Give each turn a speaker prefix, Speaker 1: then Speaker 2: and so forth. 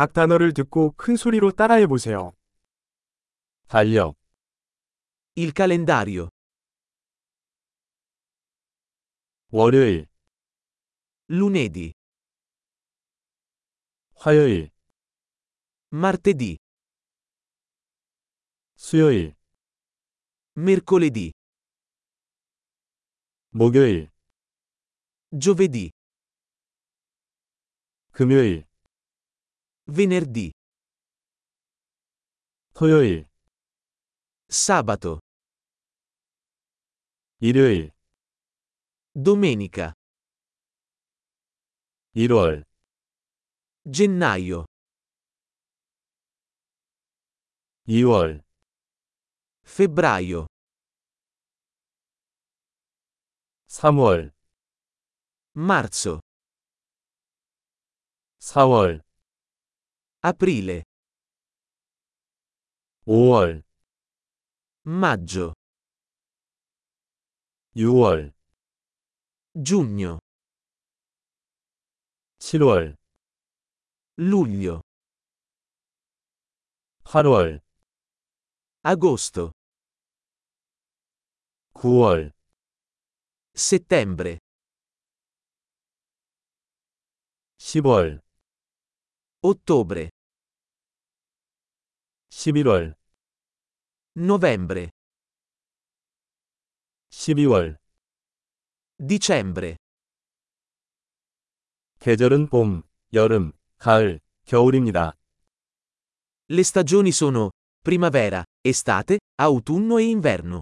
Speaker 1: 각 단어를 듣고 큰 소리로 따라해 보세요.
Speaker 2: 달력,
Speaker 3: Il calendario.
Speaker 2: 월요일,
Speaker 3: Lunedì.
Speaker 2: 화요일,
Speaker 3: Martedì.
Speaker 2: 수요일,
Speaker 3: Mercoledì.
Speaker 2: 목요일,
Speaker 3: Giovedì.
Speaker 2: 금요일,
Speaker 3: Venerdì.
Speaker 2: 토요일,
Speaker 3: Sabato.
Speaker 2: 일요일,
Speaker 3: Domenica.
Speaker 2: 1월,
Speaker 3: Gennaio.
Speaker 2: 2월,
Speaker 3: Febbraio.
Speaker 2: 3월,
Speaker 3: Marzo.
Speaker 2: 4월,
Speaker 3: Aprile.
Speaker 2: 5월,
Speaker 3: Maggio.
Speaker 2: 6월,
Speaker 3: Giugno.
Speaker 2: 7월,
Speaker 3: Luglio.
Speaker 2: 8월,
Speaker 3: Agosto.
Speaker 2: 9월,
Speaker 3: Settembre.
Speaker 2: 10월,
Speaker 3: Ottobre.
Speaker 2: 11월,
Speaker 3: Novembre.
Speaker 2: 12월.
Speaker 3: Dicembre.
Speaker 2: 계절은 봄, 여름, 가을, 겨울입니다.
Speaker 3: Le stagioni sono primavera, estate, autunno e inverno.